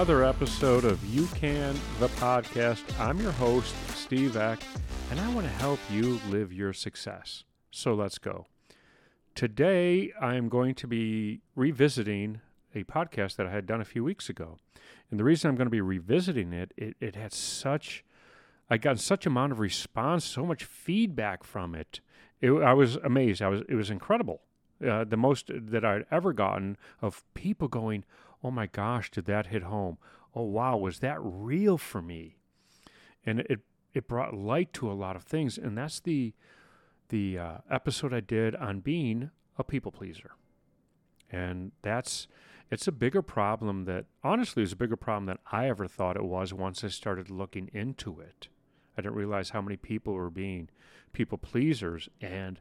another episode of You Can, the podcast. I'm your host, Steve Eck, and I want to help you live your success. So let's go. Today, I am going to be revisiting a podcast that I had done a few weeks ago. And the reason I'm going to be revisiting it, it, it had such, I got such amount of response, so much feedback from it. it I was amazed. I was, it was incredible. Uh, the most that I'd ever gotten of people going, oh my gosh, did that hit home? Oh wow, was that real for me? And it it brought light to a lot of things, and that's the the uh, episode I did on being a people pleaser, and that's it's a bigger problem that honestly is a bigger problem than I ever thought it was once I started looking into it. I didn't realize how many people were being people pleasers, and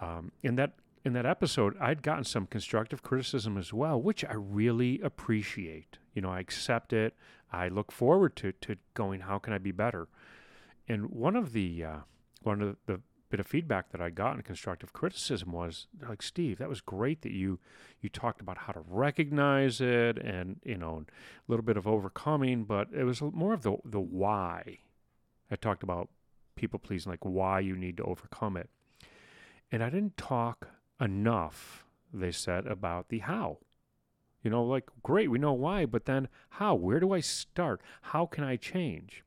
um, in that in that episode, I'd gotten some constructive criticism as well, which I really appreciate. You know, I accept it. I look forward to to going. How can I be better? And one of the uh, one of the bit of feedback that I got in constructive criticism was like, Steve, that was great that you you talked about how to recognize it and you know a little bit of overcoming, but it was more of the the why. I talked about people pleasing, like why you need to overcome it, and I didn't talk enough, they said, about the how. You know, like, great, we know why, but then how? Where do I start? How can I change?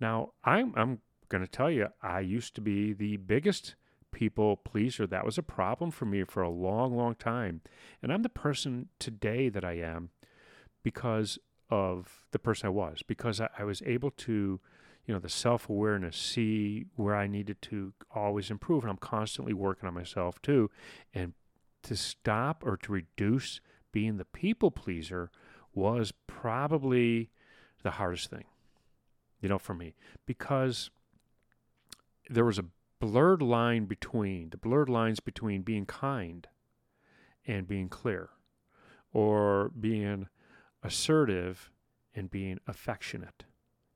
Now, I'm, I'm going to tell you, I used to be the biggest people pleaser. That was a problem for me for a long, long time. And I'm the person today that I am because of the person I was, because I, I was able to you know the self-awareness see where i needed to always improve and i'm constantly working on myself too and to stop or to reduce being the people pleaser was probably the hardest thing you know for me because there was a blurred line between the blurred lines between being kind and being clear or being assertive and being affectionate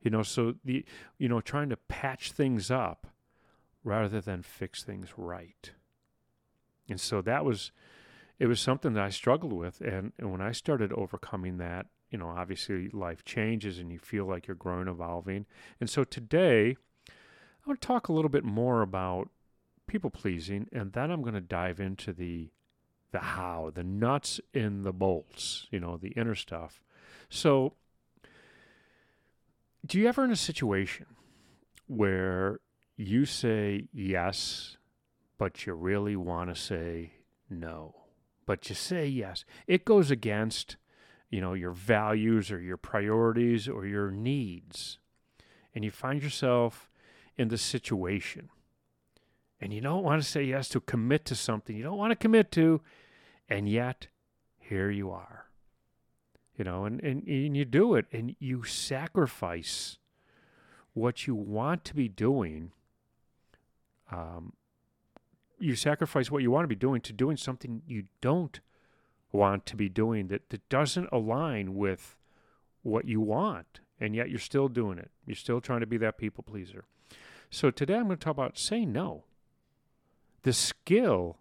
you know, so the you know trying to patch things up rather than fix things right. And so that was it was something that I struggled with and, and when I started overcoming that, you know, obviously life changes and you feel like you're growing, evolving. And so today I want to talk a little bit more about people pleasing and then I'm going to dive into the the how, the nuts in the bolts, you know, the inner stuff. So do you ever in a situation where you say yes, but you really want to say no? But you say yes. It goes against, you know, your values or your priorities or your needs. And you find yourself in the situation. And you don't want to say yes to commit to something you don't want to commit to. And yet, here you are you know, and, and, and you do it and you sacrifice what you want to be doing. Um, you sacrifice what you want to be doing to doing something you don't want to be doing that, that doesn't align with what you want. And yet you're still doing it. You're still trying to be that people pleaser. So today I'm going to talk about say no. The skill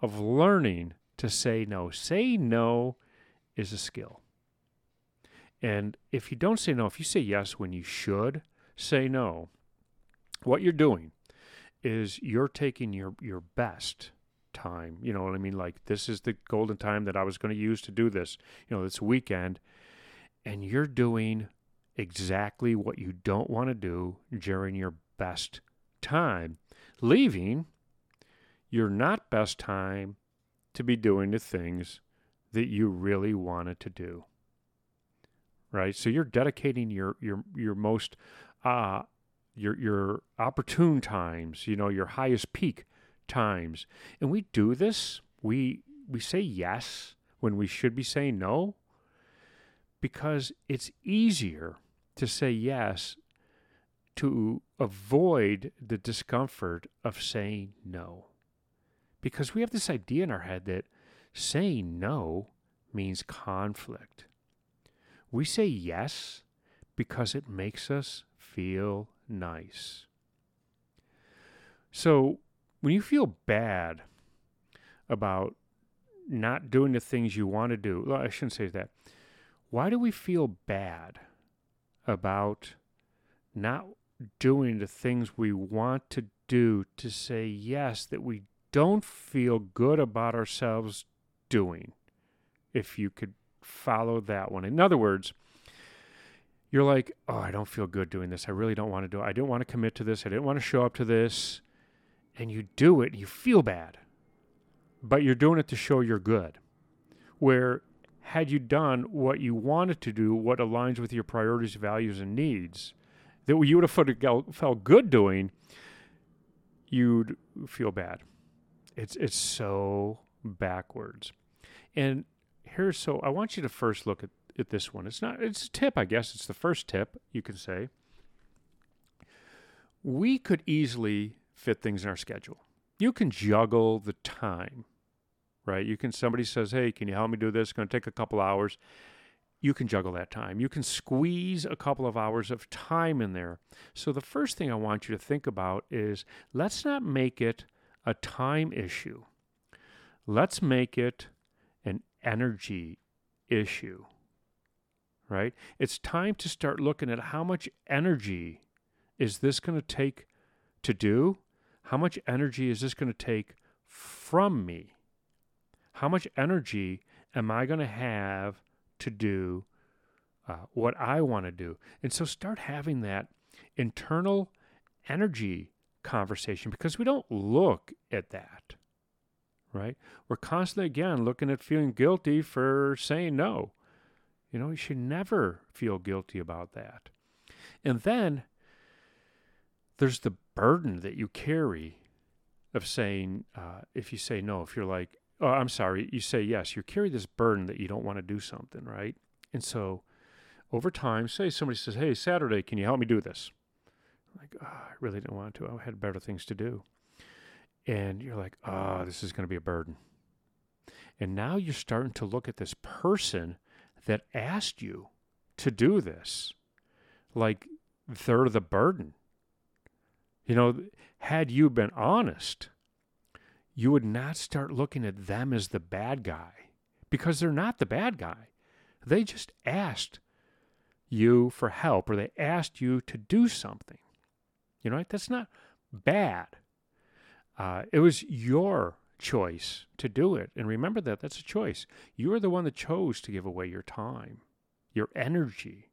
of learning to say no. Say no is a skill. And if you don't say no, if you say yes when you should say no, what you're doing is you're taking your, your best time. You know what I mean? Like, this is the golden time that I was going to use to do this, you know, this weekend. And you're doing exactly what you don't want to do during your best time, leaving your not best time to be doing the things that you really wanted to do right? So you're dedicating your your your most uh your your opportune times, you know, your highest peak times. And we do this. We we say yes when we should be saying no because it's easier to say yes to avoid the discomfort of saying no. Because we have this idea in our head that saying no means conflict. We say yes because it makes us feel nice. So when you feel bad about not doing the things you want to do, well, I shouldn't say that. why do we feel bad about not doing the things we want to do to say yes that we don't feel good about ourselves doing? If you could follow that one. In other words, you're like, oh, I don't feel good doing this. I really don't want to do it. I didn't want to commit to this. I didn't want to show up to this. And you do it, you feel bad. But you're doing it to show you're good. Where had you done what you wanted to do, what aligns with your priorities, values, and needs, that you would have felt good doing, you'd feel bad. It's it's so backwards. And here's so I want you to first look at, at this one. It's not it's a tip, I guess. It's the first tip, you can say. We could easily fit things in our schedule. You can juggle the time right? You can, somebody says, hey, can you help me do this? It's going to take a couple hours. You can juggle that time. You can squeeze a couple of hours of time in there. So, the first thing I want you to think about is let's not make it a time issue. Let's make it energy issue, right? It's time to start looking at how much energy is this going to take to do? How much energy is this going to take from me? how much energy am I going to have to do uh, what I want to do? And so start having that internal energy conversation because we don't look at that, right? We're constantly, again, looking at feeling guilty for saying no. You know, you should never feel guilty about that. And then there's the burden that you carry of saying, uh, if you say no, if you're like, oh, I'm sorry, you say yes, you carry this burden that you don't want to do something, right? And so over time, say somebody says, hey, Saturday, can you help me do this? Like, oh, I really didn't want to. I had better things to do. And you're like, oh, this is going to be a burden. And now you're starting to look at this person that asked you to do this like they're the burden. You know, had you been honest, you would not start looking at them as the bad guy because they're not the bad guy. They just asked you for help or they asked you to do something. You know, that's not bad. Uh, it was your choice to do it. And remember that that's a choice. You are the one that chose to give away your time, your energy,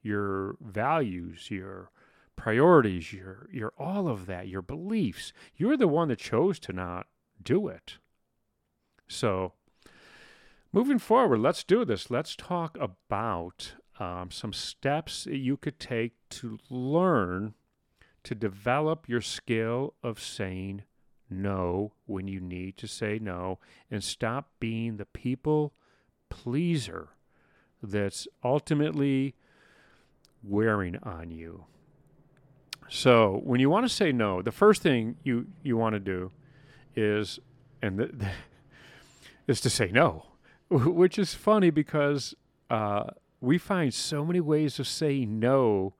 your values, your priorities, your your all of that, your beliefs. You're the one that chose to not do it. So, moving forward, let's do this. Let's talk about um, some steps that you could take to learn to develop your skill of saying no when you need to say no and stop being the people pleaser that's ultimately wearing on you. So, when you want to say no, the first thing you, you want to do is and the, the, is to say no, which is funny because uh, we find so many ways of saying no,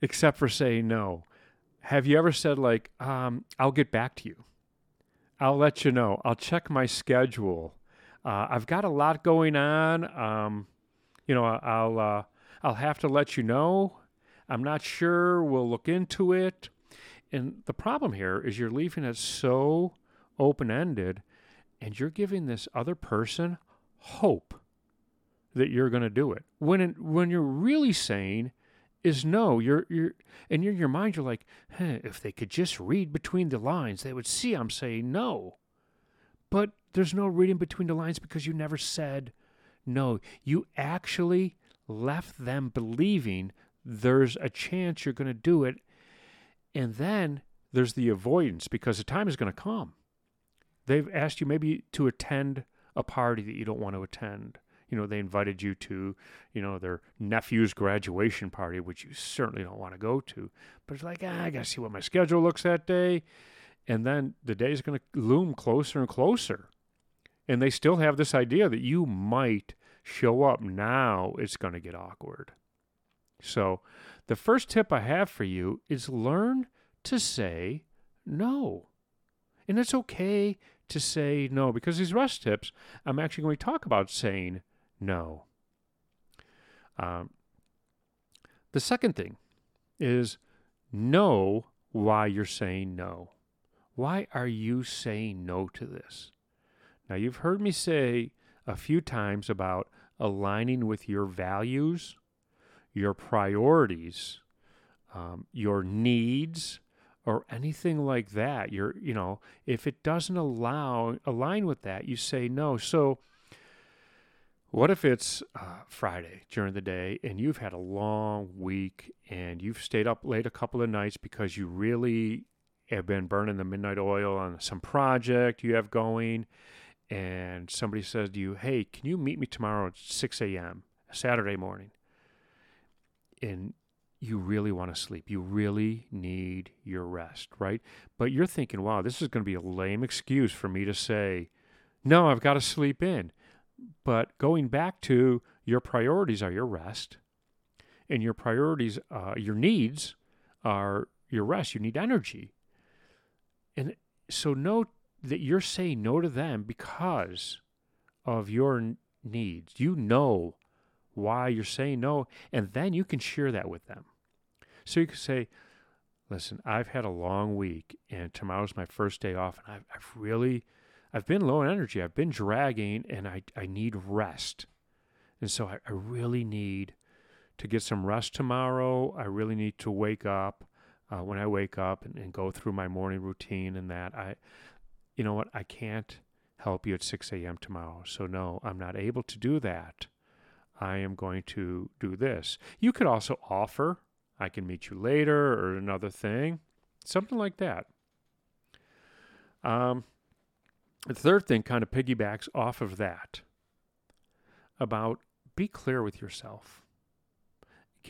except for saying no. Have you ever said like, um, "I'll get back to you"? I'll let you know. I'll check my schedule. Uh, I've got a lot going on. Um, you know, I'll uh, I'll have to let you know. I'm not sure. We'll look into it. And the problem here is you're leaving it so open ended and you're giving this other person hope that you're going to do it. When it, when you're really saying is no, you're you're and in your mind you're like, hey, if they could just read between the lines, they would see I'm saying no. But there's no reading between the lines because you never said no. You actually left them believing there's a chance you're going to do it and then there's the avoidance because the time is going to come. They've asked you maybe to attend a party that you don't want to attend. You know, they invited you to, you know, their nephew's graduation party, which you certainly don't want to go to. But it's like, ah, I got to see what my schedule looks that day. And then the day is going to loom closer and closer. And they still have this idea that you might show up. Now it's going to get awkward. So the first tip I have for you is learn to say no. And it's okay to say no because these rest tips, I'm actually going to talk about saying no. Um, the second thing is know why you're saying no. Why are you saying no to this? Now, you've heard me say a few times about aligning with your values, your priorities, um, your needs, or anything like that. You're, you know, if it doesn't allow align with that, you say no. So, what if it's uh, Friday during the day and you've had a long week and you've stayed up late a couple of nights because you really have been burning the midnight oil on some project you have going, and somebody says to you, Hey, can you meet me tomorrow at 6 a.m., Saturday morning? And you really want to sleep. You really need your rest, right? But you're thinking, wow, this is going to be a lame excuse for me to say, no, I've got to sleep in. But going back to your priorities are your rest, and your priorities, uh, your needs are your rest. You need energy. And so know that you're saying no to them because of your needs. You know why you're saying no, and then you can share that with them. So you can say, listen, I've had a long week and tomorrow's my first day off and I've, I've really I've been low in energy. I've been dragging and I, I need rest. And so I, I really need to get some rest tomorrow. I really need to wake up uh, when I wake up and, and go through my morning routine and that. I, you know what? I can't help you at 6 a.m. tomorrow. So, no, I'm not able to do that. I am going to do this. You could also offer, I can meet you later or another thing, something like that. Um, the third thing kind of piggybacks off of that about be clear with yourself.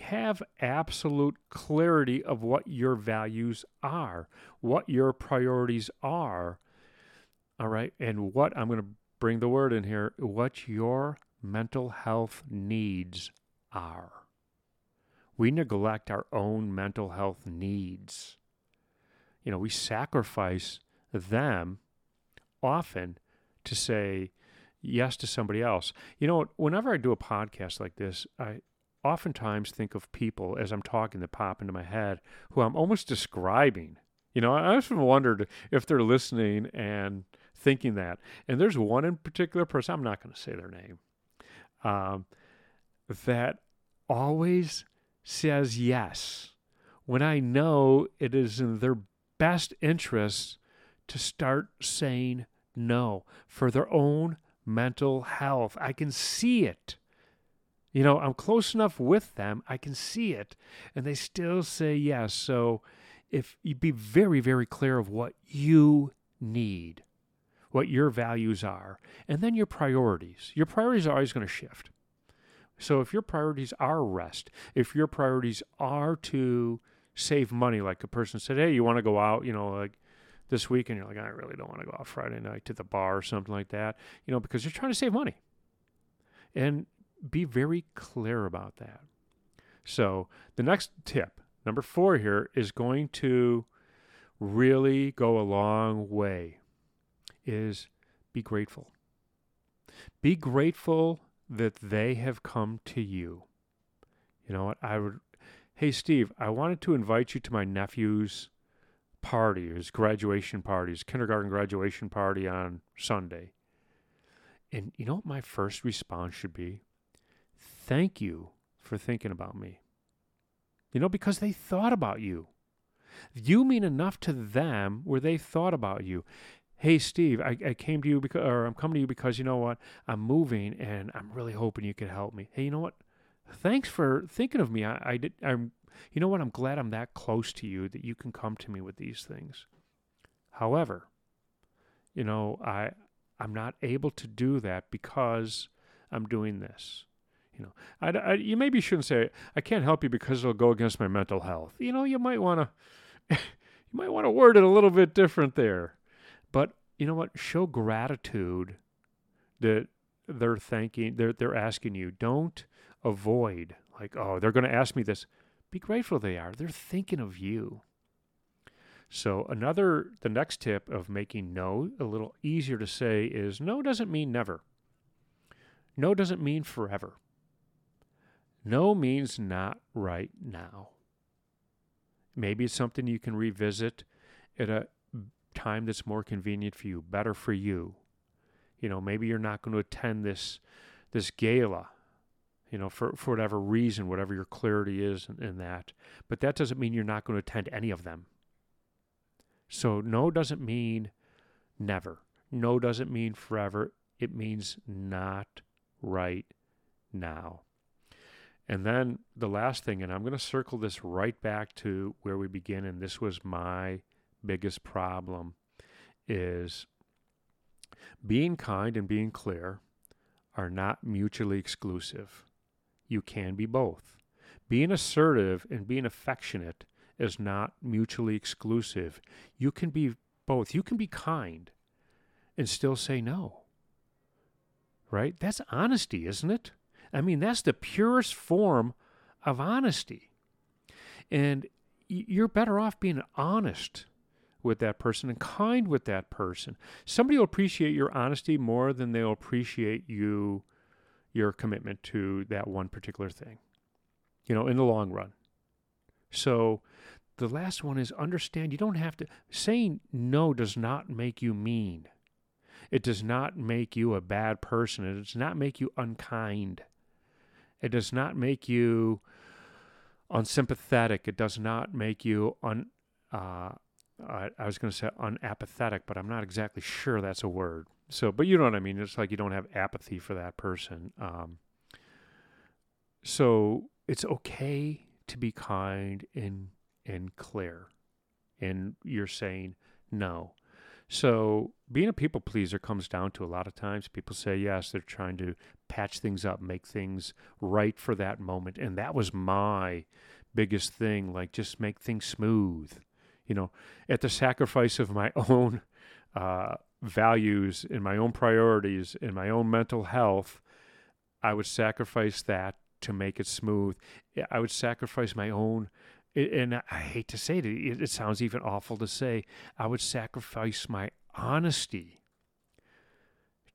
Have absolute clarity of what your values are, what your priorities are. All right. And what I'm going to bring the word in here what your mental health needs are. We neglect our own mental health needs. You know, we sacrifice them often to say yes to somebody else. You know, whenever I do a podcast like this, I oftentimes think of people as I'm talking that pop into my head who I'm almost describing. You know, I often wondered if they're listening and thinking that. And there's one in particular person, I'm not going to say their name, um, that always says yes when I know it is in their best interest to start saying no for their own mental health. I can see it. You know, I'm close enough with them, I can see it, and they still say yes. So if you be very, very clear of what you need, what your values are, and then your priorities. Your priorities are always going to shift. So if your priorities are rest, if your priorities are to save money, like a person said, hey, you want to go out, you know, like this week and you're like, I really don't want to go out Friday night to the bar or something like that, you know, because you're trying to save money. And be very clear about that. So the next tip, number four here, is going to really go a long way is be grateful. Be grateful that they have come to you. You know what? I would, hey, Steve, I wanted to invite you to my nephew's party, his graduation party, his kindergarten graduation party on Sunday. And you know what my first response should be? Thank you for thinking about me. You know, because they thought about you. You mean enough to them where they thought about you. Hey, Steve, I, I came to you because, or I'm coming to you because you know what? I'm moving and I'm really hoping you could help me. Hey, you know what? Thanks for thinking of me. I, I did, I'm you know what? I'm glad I'm that close to you that you can come to me with these things. However, you know, I I'm not able to do that because I'm doing this. You know, I, I you maybe shouldn't say I can't help you because it'll go against my mental health. You know, you might want to you might want to word it a little bit different there. But you know what? Show gratitude that they're thanking they're they're asking you. Don't avoid like, oh, they're going to ask me this be grateful they are. They're thinking of you. So, another, the next tip of making no a little easier to say is no doesn't mean never. No doesn't mean forever. No means not right now. Maybe it's something you can revisit at a time that's more convenient for you, better for you. You know, maybe you're not going to attend this this gala, you know, for, for whatever reason, whatever your clarity is in, in that. But that doesn't mean you're not going to attend any of them. So no doesn't mean never. No doesn't mean forever. It means not right now. And then the last thing, and I'm going to circle this right back to where we begin, and this was my biggest problem, is being kind and being clear are not mutually exclusive. You can be both. Being assertive and being affectionate is not mutually exclusive. You can be both. You can be kind and still say no. Right? That's honesty, isn't it? I mean, that's the purest form of honesty. And you're better off being honest with that person and kind with that person. Somebody will appreciate your honesty more than they'll appreciate you your commitment to that one particular thing. You know, in the long run. So the last one is understand you don't have to saying no does not make you mean. It does not make you a bad person. It does not make you unkind. It does not make you unsympathetic. It does not make you un. Uh, I, I was going to say unapathetic, but I'm not exactly sure that's a word. So, but you know what I mean. It's like you don't have apathy for that person. Um, so it's okay to be kind and and clear, and you're saying no. So being a people pleaser comes down to a lot of times people say yes, they're trying to patch things up, make things right for that moment. And that was my biggest thing, like just make things smooth, you know, at the sacrifice of my own uh, values and my own priorities and my own mental health, I would sacrifice that to make it smooth. I would sacrifice my own and I hate to say it, it sounds even awful to say, I would sacrifice my honesty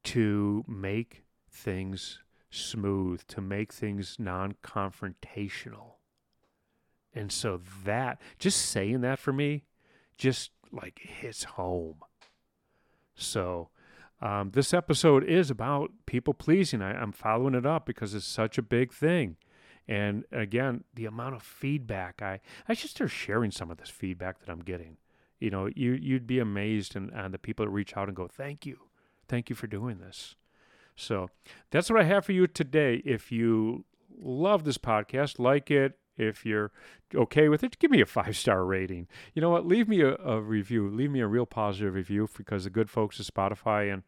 to make things smooth, to make things non confrontational. And so that, just saying that for me, just like hits home. So, um, this episode is about people pleasing. I, I'm following it up because it's such a big thing. And again, the amount of feedback I I should start sharing some of this feedback that I'm getting. You know, you you'd be amazed and and the people that reach out and go, "Thank you. Thank you for doing this." So, that's what I have for you today. If you love this podcast, like it, if you're okay with it, give me a five star rating. You know what? Leave me a, a, review. Leave me a real positive review because the good folks at Spotify and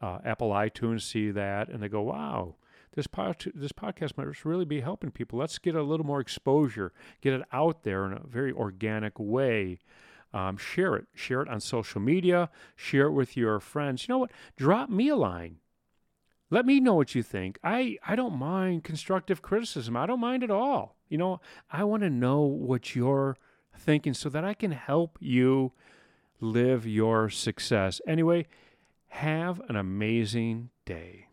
uh, Apple iTunes see that and they go, wow, this pod, this podcast might really be helping people. Let's get a little more exposure, get it out there in a very organic way. Um, share it, share it on social media, share it with your friends. You know what? Drop me a line. Let me know what you think. I, I don't mind constructive criticism. I don't mind at all. You know, I want to know what you're thinking so that I can help you live your success. Anyway, have an amazing day.